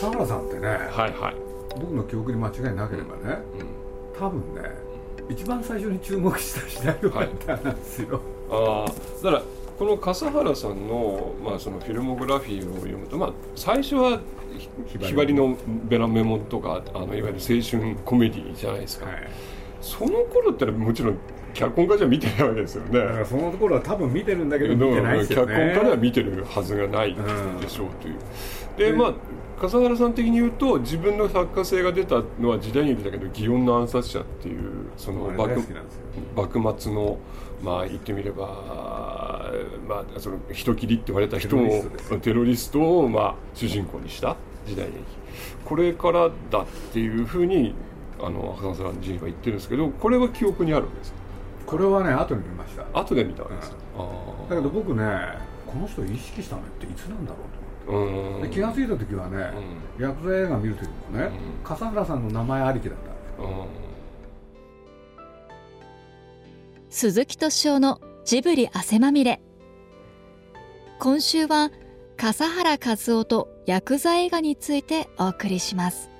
笠原さんってね、はいはい。僕の記憶に間違いなければね、多分ね一番最初に注目した時代の方なんですよ、ああだからこの笠原さんの,、まあそのフィルモグラフィーを読むと、まあ、最初はひひばりのベラメモンとかあのいわゆる青春コメディじゃないですか、はい。その頃ってもちろん脚本家じゃ見てないわけですよね。そのところは多分見てるんだけど見てないですよ脚本ね家では見てるはずがないでしょうという、でまあ笠原さん的に言うと自分の作家性が出たのは時代劇だけど祇園の暗殺者っていうその幕幕末のまあ言ってみればまあその人切りって言われた人をテロリストをまあ主人公にした時代劇。これからだっていうふうにあの笠原さん自身は言ってるんですけどこれは記憶にあるんですか？これはね後に見ました。後で見たわけです。か、あー。だけど僕ねこの人を意識したのっていつなんだろうとで気が付いた時はね、ヤクザ映画見る時もね、うん。笠原さんの名前ありきだった。んですようん。鈴木敏夫のジブリ汗まみれ。今週は笠原和夫とヤクザ映画についてお送りします。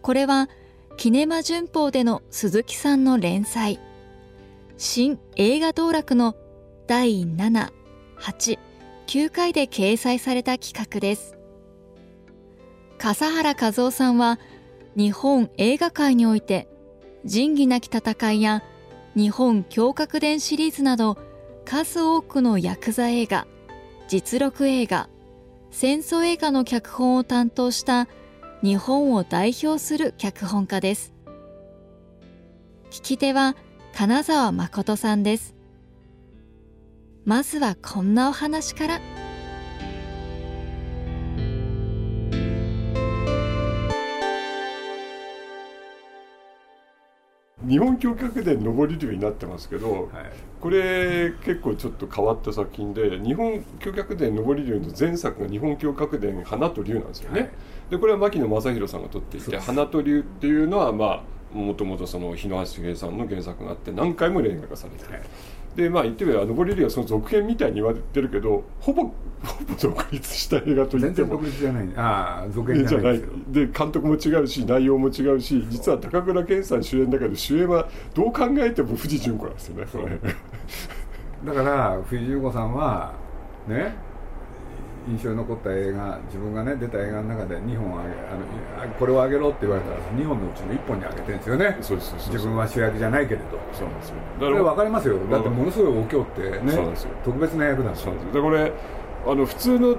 これはキネマ旬報での鈴木さんの連載。新映画道楽の第7、8、9回で掲載された企画です。笠原和夫さんは日本映画界において仁義なき戦いや日本狂覚伝シリーズなど数多くのヤクザ映画実録映画戦争映画の脚本を担当した日本を代表する脚本家です。聞き手は金沢誠さんです。まずはこんなお話から。日本教覚伝上り竜になってますけど、はい。これ結構ちょっと変わった作品で日本教覚伝上り竜の前作が日本教覚伝花と竜なんですよね、はい。でこれは牧野正弘さんが撮っていて花と竜っていうのはまあもともとその日野橋茂さんの原作があって何回も映画化されてる、はいでまあ言ってみれば上り竜はその続編みたいに言われてるけどほぼほぼ独立した映画と言っても。全然独立じゃない。ああ続編じじゃない。で監督も違うし内容も違うし実は高倉健さん主演だけど主演はどう考えても藤純子なんですよねだから藤十五さんはね印象に残った映画自分がね出た映画の中で2本あげあのこれをあげろって言われたら2本のうちの1本にあげてるんですよね。そうです自分は主役じゃないけれど。そうなんですよ。それ分かりますよ。だってものすごいお経ってねそうですよ。特別な役だそうなんです。でこれあの普通の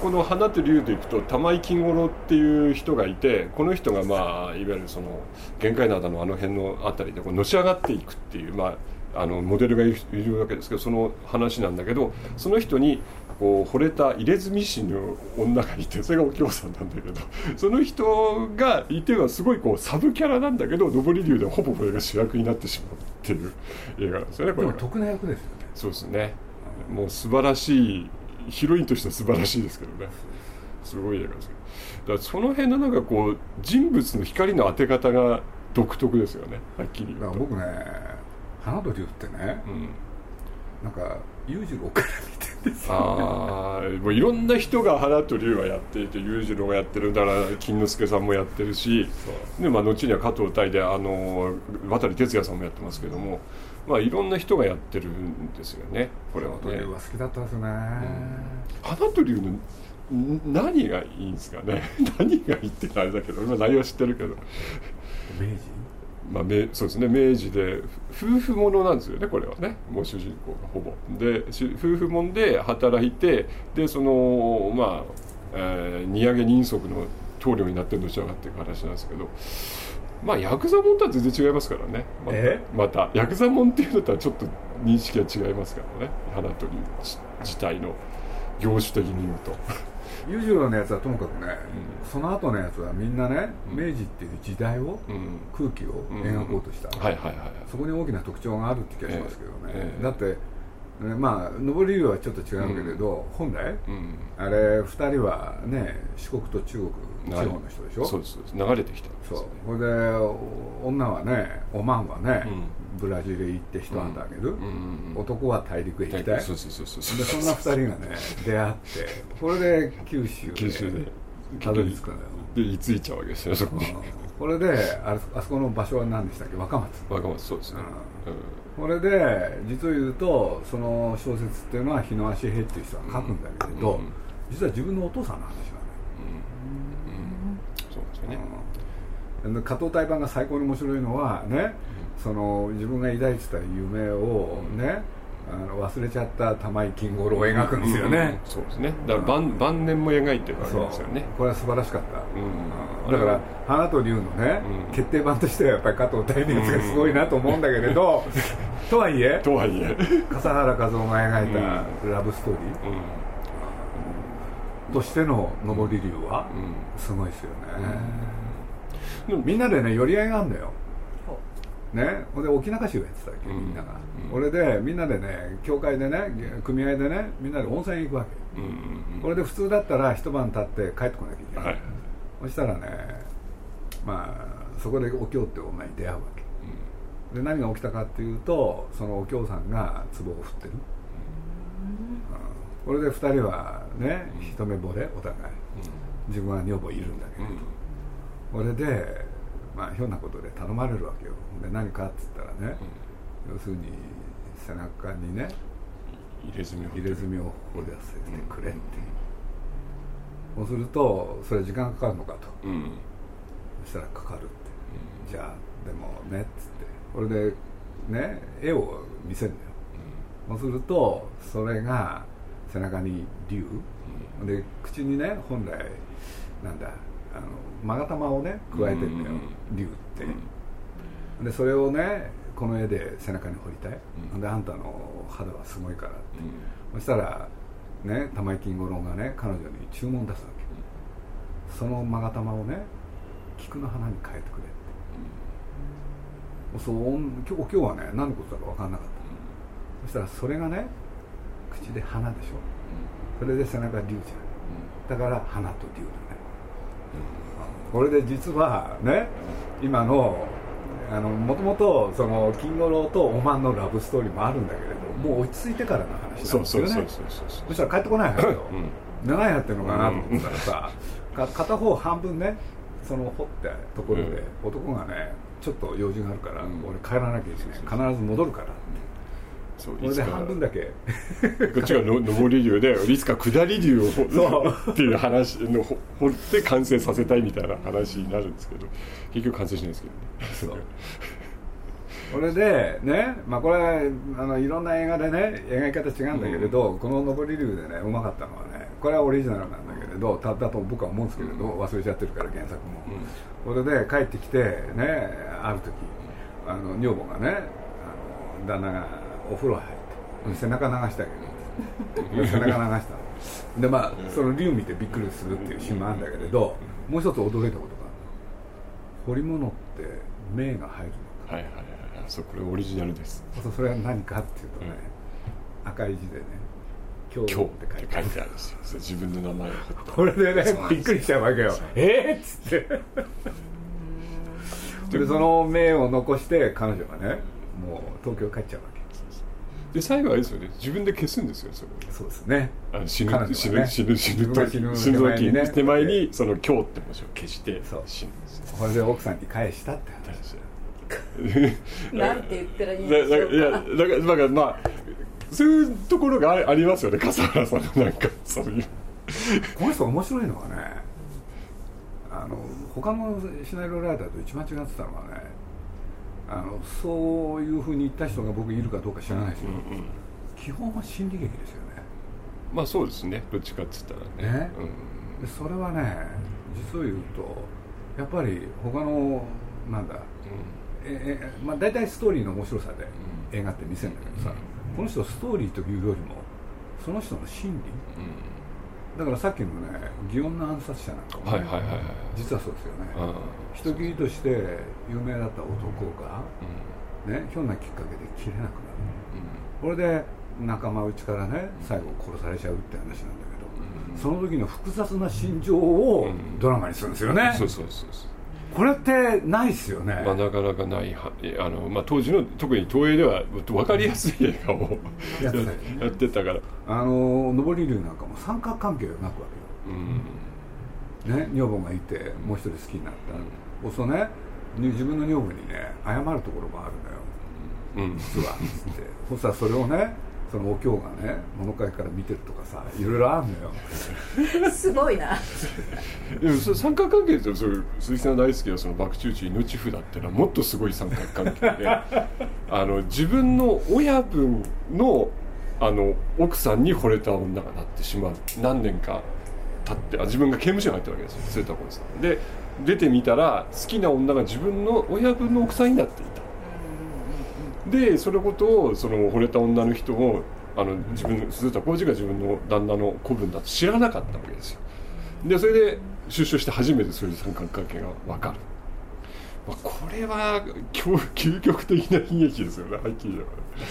この花と竜でいくと玉井金五郎っていう人がいてこの人がまあいわゆるその限界灘のあの辺のあたりでこうのし上がっていくっていうまああのモデルがいるわけですけどその話なんだけどその人にこう惚れた入れ墨師の女がいてそれがお京さんなんだけど その人がいてはすごいこうサブキャラなんだけど上り竜でほぼこれが主役になってしまうっていう映画なんですよねこれが。でも得な役ですよね。そうですね。もう素晴らしいヒロインとしては素晴らしいですけどね。すごい映画ですけど。だからその辺のなんかこう人物の光の当て方が独特ですよねはっきり言うと。僕ね花と竜ってねうん。なんか裕次郎から見てるんですよああもういろんな人が花と竜はやっていて裕次郎がやってるだから金之助さんもやってるしで、まあ、後には加藤大であの渡哲也さんもやってますけども、まあ、いろんな人がやってるんですよねこれはね。花と竜は好きだったですね、花と竜のん何がいいんですかね。何がいいってあれだけど今内容は知ってるけど、明治？まあ、めそうですね明治でふ夫婦ものなんですよねこれはねもう主人公がほぼ。でし夫婦もんで働いてでそのまあ、えー荷上げ人足の棟梁になってのし上がっていく話なんですけどまあヤクザもんとは全然違いますからね。またえ？また。ヤクザもんっていうのとはちょっと認識が違いますからね。花と竜自自体の業種的に言うと。裕次郎のやつはともかくね、その後のやつはみんなね、うん。明治っていう時代を、うん。空気を描こうとした、そこに大きな特徴があるって気がしますけどね、ええ。だって、ねまあ上り竜はちょっと違うけれど、本来うん。あれ2人はね四国と中国地方の人でしょ？そうですそうです。流れてきたんですそう。ねこれでお女はねおまんはね、ブラジルへ行って一旗あげる、うんうんうん男は大陸へ行きたい、そうそうそうそうでそんな2人がね出会ってこれで九州で九州で。たどり着くんだよで居ついちゃうわけですよ。そこにこれでああそこの場所は何でしたっけ？若松。若松そうですね、これで実を言うとその小説っていうのは日野足平っていう人が書くんだけれど、うん実は自分のお父さんの話なのよ。そうですよね、うん加藤大版が最高に面白いのはね、その自分が抱いてた夢をね、あの忘れちゃった玉井金五郎を描くんですよね、そうですね。だから晩晩年も描いてるわけですよね。これは素晴らしかった、うん。だから「花と竜」のね、うん。決定版としてはやっぱり加藤大のやつがすごいなと思うんだけれど、とはいえとはいえ、笠原和夫が描いたラブストーリー、うん。としての上り竜はうん。すごいですよね、でもみんなでね寄り合いがあるんだよ。ね、ほんで沖中州やってたわけうん。みんなが、うん。これでみんなでね教会でね組合でねみんなで温泉行くわけ、うんうんこれで普通だったら一晩経って帰ってこなきゃいけない、はい。そしたらねまあそこでお経って女に出会うわけ。で何が起きたかっていうとそのお経さんが壺を振ってる、うん。これで2人はね一目惚れお互い。自分は女房いるんだけど、うんこれでまあひょんなことで頼まれるわけよ。で何かっつったらね、要するに背中にね入れ墨を。入れ墨を掘り出せてくれって、そうするとそれ時間かかるのかと。うん。そしたらかかるって、じゃあでもねっつって。これでね絵を見せるんだよ、そうするとそれが背中に竜、で口にね本来なんだあの勾玉をね加えてんだよ、うん。竜って、でそれをねこの絵で背中に彫りたい、うん。であんたの肌はすごいからって、そしたらね玉井金五郎がね彼女に注文出すわけ、その勾玉をね菊の花に変えてくれって、そうおん今日今日はね何のことだか分かんなかった、そしたらそれがね口で花でしょ。それで背中竜じゃん。だから花と竜だね、これで実はね今のあのもともとその金五郎とおまんのラブストーリーもあるんだけれどもう落ち着いてからの話そなんですよね。うそうそうそうそう。そしたら帰ってこないわけよ、うん。何やってんのかなと思ったらさ、か片方半分ねその掘ったところで、男がねちょっと用事があるから、うん。俺帰らなきゃいけない。必ず戻るからってそういつか。半分だけ。こっちがの 上り竜でいつか下り竜を 掘そう。っていう話のほ掘って完成させたいみたいな話になるんですけど結局完成しないですけどね。これでね、まあ、これあのいろんな映画でね描き方違うんだけれど、この「上り竜」でねうまかったのはねこれはオリジナルなんだけれどただと僕は思うんですけれど、忘れちゃってるから原作も、これで帰ってきてねある時あの女房がねあの旦那がお風呂入って。背中流してあげる背中流したのでまあその竜見てびっくりするっていうシーンもあるんだけれどもう一つ驚いたことがあるの彫り物って目が入るのはいはいはいはい。そうこれオリジナルです。そうそれは何かっていうとね、赤い字でね「今日」って書いてある。んですよ。自分の名前を。これでねびっくりしちゃうわけよ。えっ、っつって。でその目を残して彼女がねもう東京帰っちゃうわけで最後あれですよね。自分で消すんですよそれそうですね。あの死ぬ、ね。死ぬ死ぬ死ぬ時死ぬ死ぬ時手前にね。手前にその「今日」って文字を消してそう。死ぬんでこれで奥さんに返したって話 なんて言ったらいいんだでしょうか。だいやだからだからまあそういうところがあありますよね笠原さんのなんかそういう。この人面白いのはねあの他のシナリオライターと一番違ってたのはねあのそういうふうに言った人が僕いるかどうか知らないですよ、うんうん基本は心理劇ですよね。まあそうですね。どっちかっつったらね。ね。でそれはね実を言うとやっぱり他のなんだええまあ、大体ストーリーの面白さで映画って見せるんだけどさ、この人ストーリーというよりもその人の心理だからさっきのね祇園の暗殺者なんかもね、はいはいはいはい。実はそうですよね、うん。人斬りとして有名だった男が、ね、ひょんなきっかけで切れなくなる、これで仲間内からね最後殺されちゃうって話なんだけど、その時の複雑な心情をドラマにするんですよね、そうそうそうそうこれってないっすよね、まあ、なかなかないはあの、まあ、当時の特に東映では分かりやすい映画をやってたから、あの上り竜なんかも三角関係を描くわけよ。うん。ね、女房がいてもう一人好きになった、うん、そうね自分の女房にね謝るところもあるのよ、うん、実はつって。そしたらそれをねそのお経がね物陰から見てるとかさいろいろあるのよ。すごいな。でもそ三角関係ってそ鈴木さん大好きなその爆中地命札っていうのはもっとすごい三角関係で。あの自分の親分のあの奥さんに惚れた女がなってしまう。何年か経ってあ自分が刑務所に入ったわけですよ末田さん。で出てみたら好きな女が自分の親分の奥さんになっていたでそのことをその惚れた女の人もあの自分鈴田浩二が自分の旦那の子分だと知らなかったわけですよ。でそれで出所して初めてそういう三角関係が分かる、まあ、これは究極的な悲劇ですよねはっきり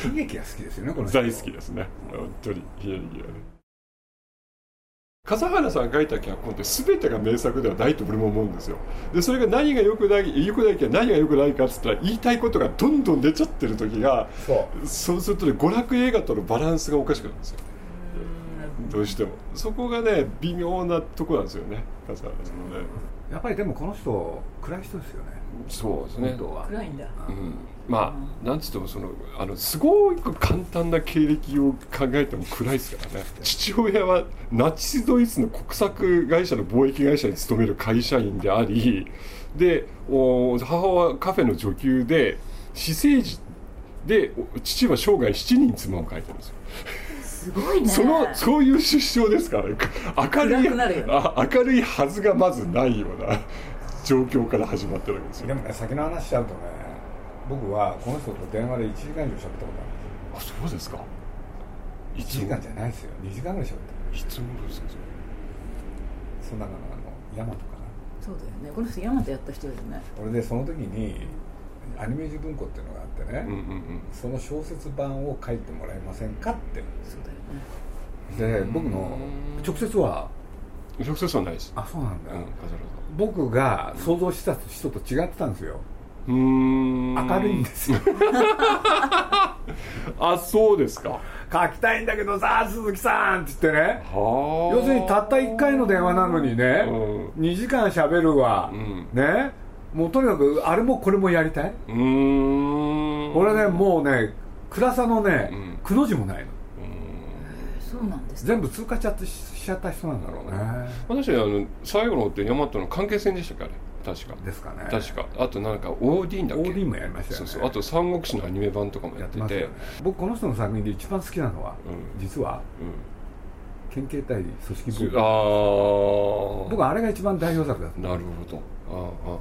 言悲劇が好きですよねこの大好きですね。本当に悲劇がね笠原さんが書いた脚本って全てが名作ではないと俺も思うんですよ。でそれが何がよくないよくないか何がよくないかっつったら言いたいことがどんどん出ちゃってる時がそう。するとね娯楽映画とのバランスがおかしくなるんですよ。どうしても。そこがね微妙なとこなんですよね笠原さんのね。やっぱりでもこの人暗い人ですよね。そうですね。暗いんだ、うんまあなんつってもそのあのすごく簡単な経歴を考えても暗いですからね。父親はナチスドイツの国策会社の貿易会社に勤める会社員でありでお母はカフェの女給で私生児で父は生涯7人妻を書いてるんですよ。すごいね。そのそういう出生ですから明るい明るいはずがまずないような状況から始まってるわけですよ。でもね先の話しちゃうとね僕はこの人と電話で1時間以上喋ったことあるんですあそうですか。1時間じゃないですよ。2時間ぐらい喋った。いつもですかその中のあの大和かな？そうだよね。この人大和やった人ですね俺でその時にアニメージュ文庫っていうのがあってね、うんうんうん、その小説版を書いてもらえませんかって。そうだよね。で僕の直接は？直接はないです。あそうなんだ、うん、僕が想像した人と違ってたんですよ。うん明るいんですよ。あそうですか。書きたいんだけどさ鈴木さんって言ってね。要するにたった1回の電話なのにね、うん、2時間しゃべるわ、うん、ね。もうとにかくあれもこれもやりたい。うん。俺ねもうね暗さのね、くの字もないの。そうなんです全部通過ちゃってしちゃった人なんだろうね。私あの最後のって大和の関係線でしたっけあれ？確か。ですかね。確か。あとなんか OD だっけ？OD もやりましたよね。そうそう。あと三国志のアニメ版とかもやってて、ね、僕この人の作品で一番好きなのは、うん、実は、うん、県警隊組織部。ああ僕あれが一番代表作だなるほど。ああああ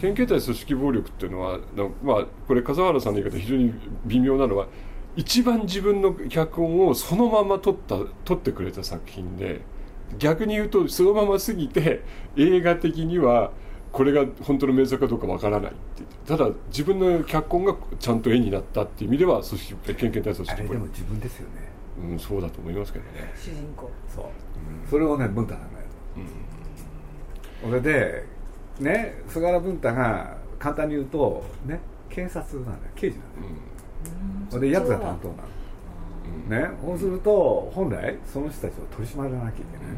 県警隊組織暴力っていうのはまあこれ笠原さんの言い方非常に微妙なのは一番自分の脚本をそのまま撮った撮ってくれた作品で逆に言うとそのまま過ぎて映画的にはこれが本当の名作かどうかわからないってただ自分の脚本がちゃんと絵になったっていう意味では組織県警隊組織あれでも自分ですよね。うんそうだと思いますけどね。主人公。そう、うん、それをね文太さんがやる、うん、それでね菅原文太が簡単に言うとね検察なんだよ。刑事なんだよ、うん、それでヤクザ担当なのね、そうすると本来その人たちを取り締まらなきゃいけない、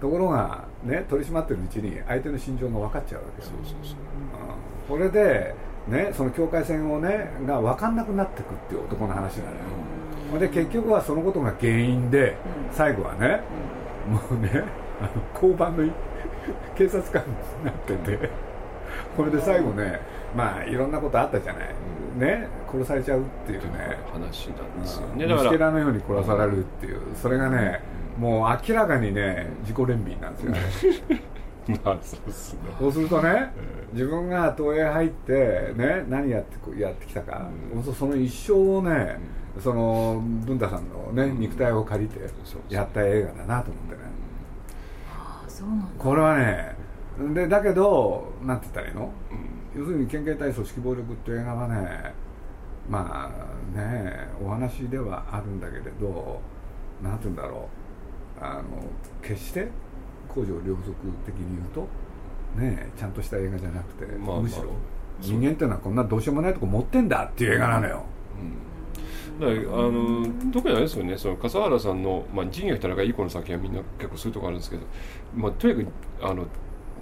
ところが、ね、取り締まってるうちに相手の心情が分かっちゃうわけですそうそうそう、うん、これで、ね、その境界線をねが分かんなくなっていくっていう男の話なのよ、うん、で結局はそのことが原因で、最後はね、もうねあの交番の警察官になっててこれで最後ねまあいろんなことあったじゃない、ね殺されちゃうっていうね。話なんですよね。だから虫けらのように殺されるっていう。それがね、もう明らかにね自己憐憫なんですよね。まあそうすね。そうするとね、自分が東映入ってね何やってやってきたか、うん、その一生をね、うん、その文太さんのね、肉体を借りてやった映画だなと思ってね、ああそうなんだ。これはねでだけどなんて言ったらいいの、要するに県警対組織暴力っていう映画はねまあねお話ではあるんだけれどなんて言うんだろう。あの決して公序良俗的に言うとねちゃんとした映画じゃなくて、まあ、むしろ人間っていうのはこんなどうしようもないとこ持ってんだっていう映画なのよ、だからあの特にあれですよねその笠原さんの、まあ、仁義田中いい子の作品はみんな結構そういうとこあるんですけど、まあ、とにかくあの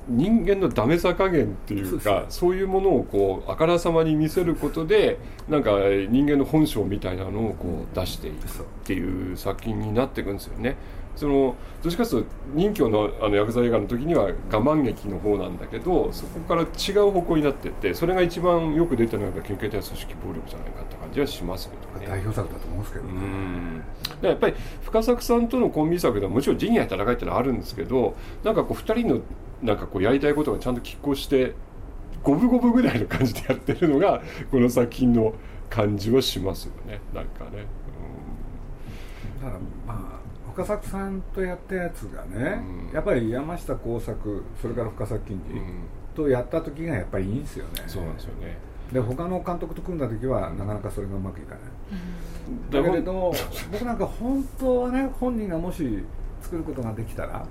人間のダメさ加減っていうかそういうものをこうあからさまに見せることでなんか人間の本性みたいなのをこう出していくっていう作品になっていくんですよね。そのどっちかというと任侠のあのヤクザ映画の時には我慢劇の方なんだけどそこから違う方向になってってそれが一番よく出てるのが県警対組織暴力じゃないかって感じはしますけどね。代表作だと思うんですけどね。うん。やっぱり深作さんとのコンビ作ではもちろん仁義な戦いってのはあるんですけどなんかこう2人のなんかこうやりたいことがちゃんと拮抗して五分五分ぐらいの感じでやってるのがこの作品の感じはしますよね。なんかね、うん、だからまあ深作さんとやったやつがね、うん、やっぱり山下耕作それから深作金次とやった時がやっぱりいいんですよね、そうなんですよね。で他の監督と組んだ時はなかなかそれがうまくいかない、だけれど僕なんか本当はね本人がもし作ることができたら、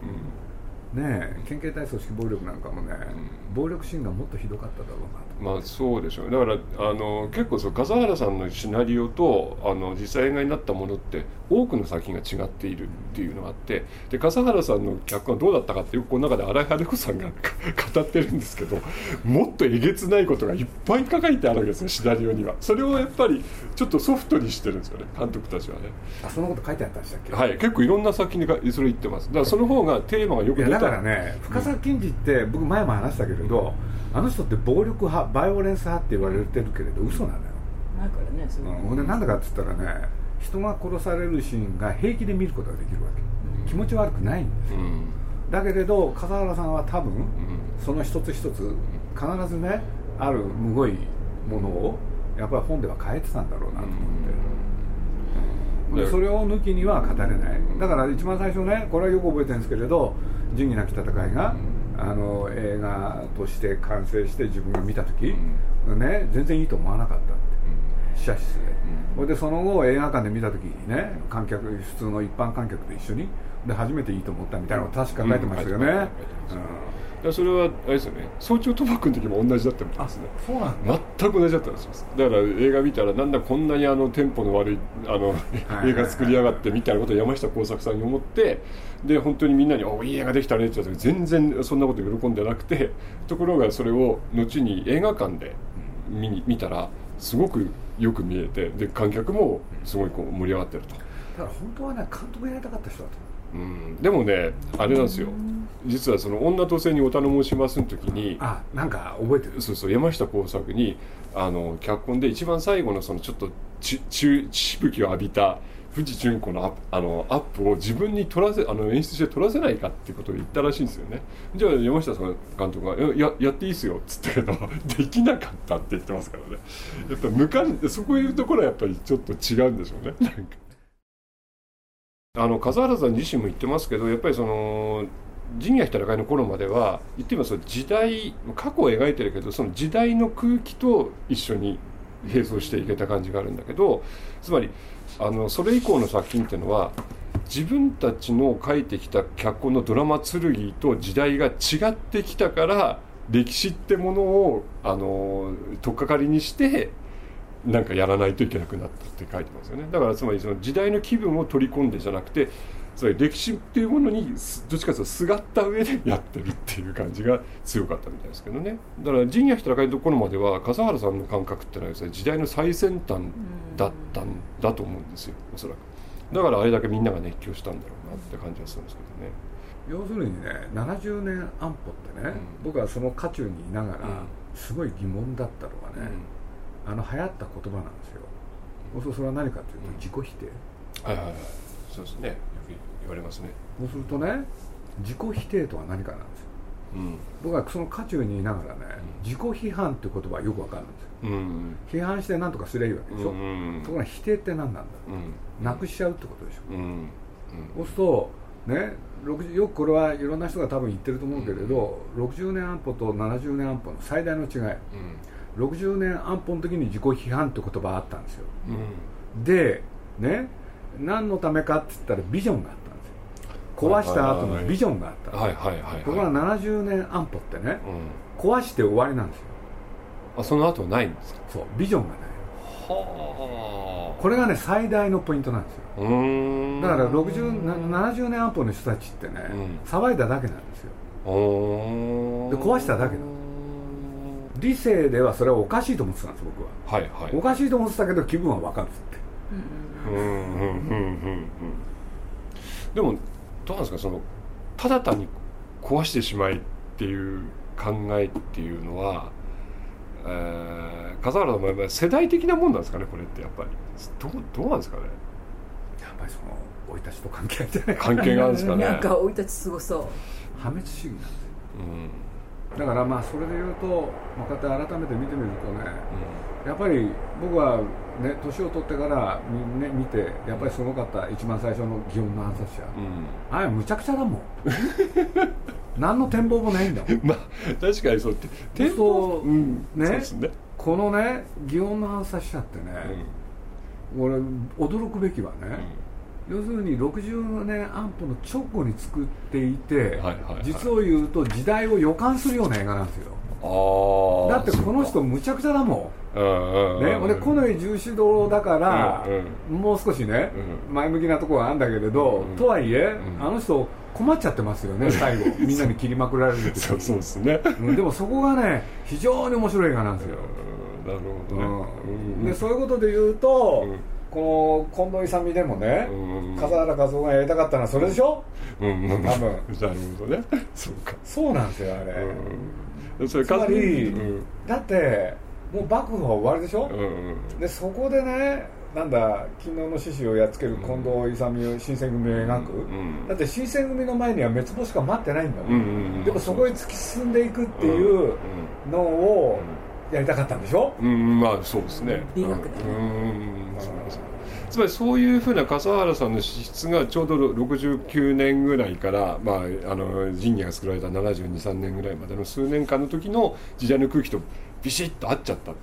ね県警対組織暴力なんかもね、うん、暴力シーンがもっとひどかっただろうなまあそうでしょうだからあの結構そう笠原さんのシナリオとあの実際映画になったものって多くの作品が違っているっていうのがあってで笠原さんの脚本はどうだったかっていうこの中で新井春子さんが 語ってるんですけどもっとえげつないことがいっぱい書かれてあるわけですよシナリオには。それをやっぱりちょっとソフトにしてるんですよね監督たちはね。あそのこと書いてあったんでしたっけ？はい結構いろんな作品でそれ言ってます。だからその方がテーマがよく出た。だからね深作金次って僕前も話したけれど、あの人って暴力派バイオレンス派って言われてるけれど嘘なのよ。前からねそう、うん、でなんだかっつったらね人が殺されるシーンが平気で見ることができるわけ、うん、気持ち悪くないんですよ、うん、だけれど笠原さんは多分、その一つ一つ必ずねあるむごいものをやっぱり本では変えてたんだろうなと思って、それを抜きには語れない。だから一番最初ねこれはよく覚えてるんですけれど「仁義なき戦いが」あの映画として完成して自分が見た時、ね、全然いいと思わなかったって。試写室で、それでその後映画館で見た時にね観客普通の一般観客と一緒にで初めていいと思ったみたいなのを確か書いてましたよね、うんそれはあれですよね。早朝賭博の時も同じだったみたいですね。そうなん全く同じだったんです。だから映画見たらなんだこんなにあのテンポの悪いあの映画作りやがってみたいなことを山下耕作さんに思ってで本当にみんなに「おいい映画できたね」って言った時全然そんなこと喜んでなくて ところがそれを後に映画館で見に見たらすごくよく見えてで観客もすごいこう盛り上がってると。だから本当はね監督やりたかった人だとうん、でもねあれなんですよ実はその「女と性にお頼申します」の時にあなんか覚えてる？そうそう山下耕作にあの脚本で一番最後のそのちょっとちちしぶきを浴びた藤純子のあのアップを自分に取らせあの演出して取らせないかっていうことを言ったらしいんですよね。じゃあ山下さん監督が「ややっていいっすよ」っつったけど できなかったって言ってますからね。やっぱ無関そこいうところはやっぱりちょっと違うんでしょうねなんか。あの笠原さん自身も言ってますけどやっぱりその仁義戦いの頃までは言ってみますと時代過去を描いてるけどその時代の空気と一緒に並走していけた感じがあるんだけどつまりあのそれ以降の作品っていうのは自分たちの書いてきた脚本のドラマ剣と時代が違ってきたから歴史ってものをあの取っかかりにしてなんかやらないといけなくなったって書いてますよね。だからつまりその時代の気分を取り込んでじゃなくてつまり歴史っていうものにどっちかというとすがった上でやってるっていう感じが強かったみたいですけどね。だから仁義戦いのところまでは笠原さんの感覚ってのはですね時代の最先端だったんだと思うんですよ。おそらく。だからあれだけみんなが熱狂したんだろうなって感じはするんですけどね。要するにね70年安保ってね、うん、僕はその渦中にいながらすごい疑問だったのはね、うん。あの流行った言葉なんですよ。そうそれは何かというと自己否定、はいはいはい。そうですね言われますね。そうするとね自己否定とは何かなんですよ、うん、僕はその渦中にいながらね、うん、自己批判っていう言葉はよくわかるんですよ、うん、批判して何とかすればいいわけでしょ、うんうん、ところが否定って何なんだ、う。ん、なくしちゃうってことでしょ、うん。そうするとねよくこれはいろんな人が多分言ってると思うけれど、うん、60年安保と70年安保の最大の違い、うん。60年安保の時に自己批判って言葉があったんですよ、うん、でね何のためかって言ったらビジョンがあっ壊した後のビジョンがあった、はいはいはい、ところが70年安保ってね、うん、壊して終わりなんですよ。あその後ないんですか？そうビジョンがない。はこれがね最大のポイントなんですよ。だから60な70年安保の人たちってね、うん。騒いだだけなんですよ。で壊しただけなの。理性ではそれはおかしいと思ってたんです僕は。はいはい。おかしいと思ってたけど気分は分かるんですって。うんうんうんうんうん。でもどうなんですかそのただ単に壊してしまいっていう考えっていうのは、えー、笠原の場合は世代的なもんなんですかねこれってやっぱり。どうどうなんですかね。やっぱりその生い立ちと関係あるんじゃないか関係があるんですかね。なんか生い立ちすごそう。破滅主義なんで。すようん。だからまあそれで言うと、まあ、こうやって改めて見てみるとねやっぱり僕はね年を取ってからみ、ね、見てやっぱりすごかった。一番最初の祇園の暗殺者。うん。あれむちゃくちゃだもん。何の展望もないんだもん。まあ確かにそうって。そうん。ね？ね、このね祇園の暗殺者ってね、俺驚くべきはね、要するに60年安保の直後に作っていて、はいはいはい。実を言うと時代を予感するような映画なんですよだってこの人むちゃくちゃだもうんうんん、ね、俺近衛重視堂だから、うんもう少しね、う前向きなところがあるんだけれど、うんとはいえ、うん。あの人困っちゃってますよね最後。みんなに切りまくられる時 そうそうですね。うんでもそこがね非常に面白い映画なんですよ、なるほどね、うん。でそういうことで言うと、うん。この近藤勇でもね、うん。笠原和夫がやりたかったのはそれでしょ、うん。うん。多分。なるほどね。そうか。そうなんですよあれ、うんそれつまり、うん。だってもう幕府は終わりでしょ、うんうんでそこでねなんだ勤王の志士をやっつける近藤勇を新選組を描く、うんだって新選組の前には滅亡しか待ってないんだもん、うんうんうんでもそこへ突き進んでいくっていうのをやりたかったんでしょ、うん、うんまあそうですね。美学でうん。うんそうそうつまりそういうふうな笠原さんの資質がちょうど69年ぐらいから、まあ、あの神社が作られた723年ぐらいまでの数年間の時の時代の空気とビシッと合っちゃった。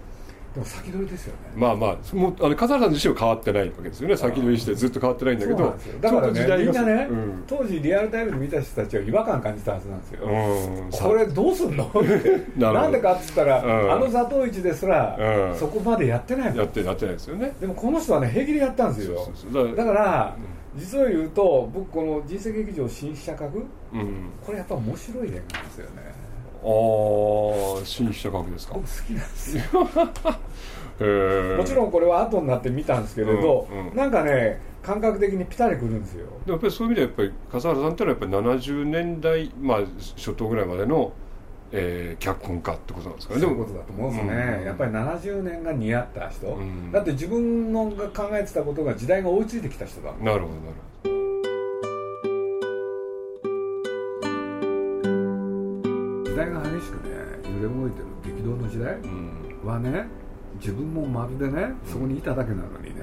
でも先取りですよね。まあまあもうあの笠原さん自身は変わってないわけですよね。先取りしてずっと変わってないんだけどだからねみんなね、うん。当時リアルタイムで見た人たちは違和感感じたはずなんですよ、うん。これどうすんの？なんでかっつったら、うん。あの座頭市ですら、うん。そこまでやってないやってやってないですよね。でもこの人はね平気でやったんですよ。だから、実を言うと僕この人生劇場新社格うん。これやっぱ面白い映画なんですよねああ新飛車閣ですか？僕好きなんですよ。もちろんこれは後になって見たんですけれど、うんうん。なんかね感覚的にピタリくるんですよ。やっぱりそういう意味ではやっぱり笠原さんっていうのはやっぱり70年代、まあ、初頭ぐらいまでの、えー脚本家ってことなんですかね？そういうことだと思うんですね、うん。やっぱり70年が似合った人、うん。だって自分のが考えてたことが時代が追いついてきた人だもん。なるほどなる時代が激しくね揺れ動いてる激動の時代はね自分もまるでねそこにいただけなのにね、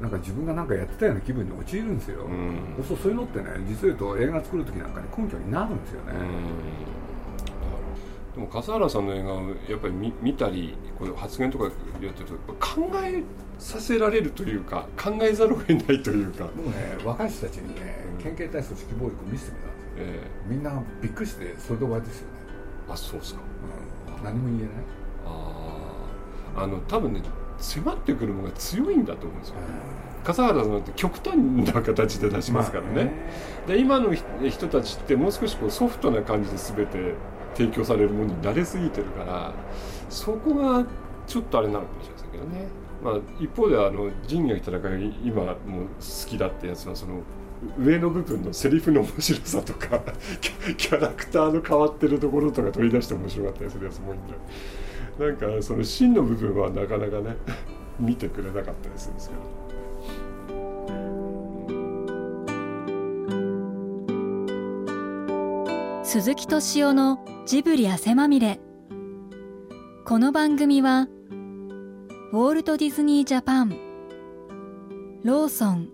なんか自分が何かやってたような気分に陥るんですよ、うん。そうそういうのってね実を言うと映画作る時なんかに根拠になるんですよね、でも笠原さんの映画をやっぱり見見たりこう発言とかやってると考えさせられるというか考えざるを得ないというか、僕ね若い人たちにねうん。県警対組織暴力を見せてみたんですよ。えみんなびっくりしてそれで終わりですよ。ね、ーあそうですか。うん、何も言えない？あー。あの多分ね迫ってくるものが強いんだと思うんですよ。笠原さんって極端な形で出しますからね,、で今の人人たちってもう少しこうソフトな感じで全て提供されるものに慣れすぎてるからそこがちょっとあれなのかもしれませんけどね、まあ、一方ではあの仁義なき戦い今もう好きだってやつはその上の部分のセリフの面白さとか キャラクターの変わってるところとか取り出して面白かったりするやつも多いんでなんかその真の部分はなかなかね 見てくれなかったりするんですけど。鈴木敏夫のジブリ汗まみれこの番組はウォールト・ディズニー・ジャパンローソン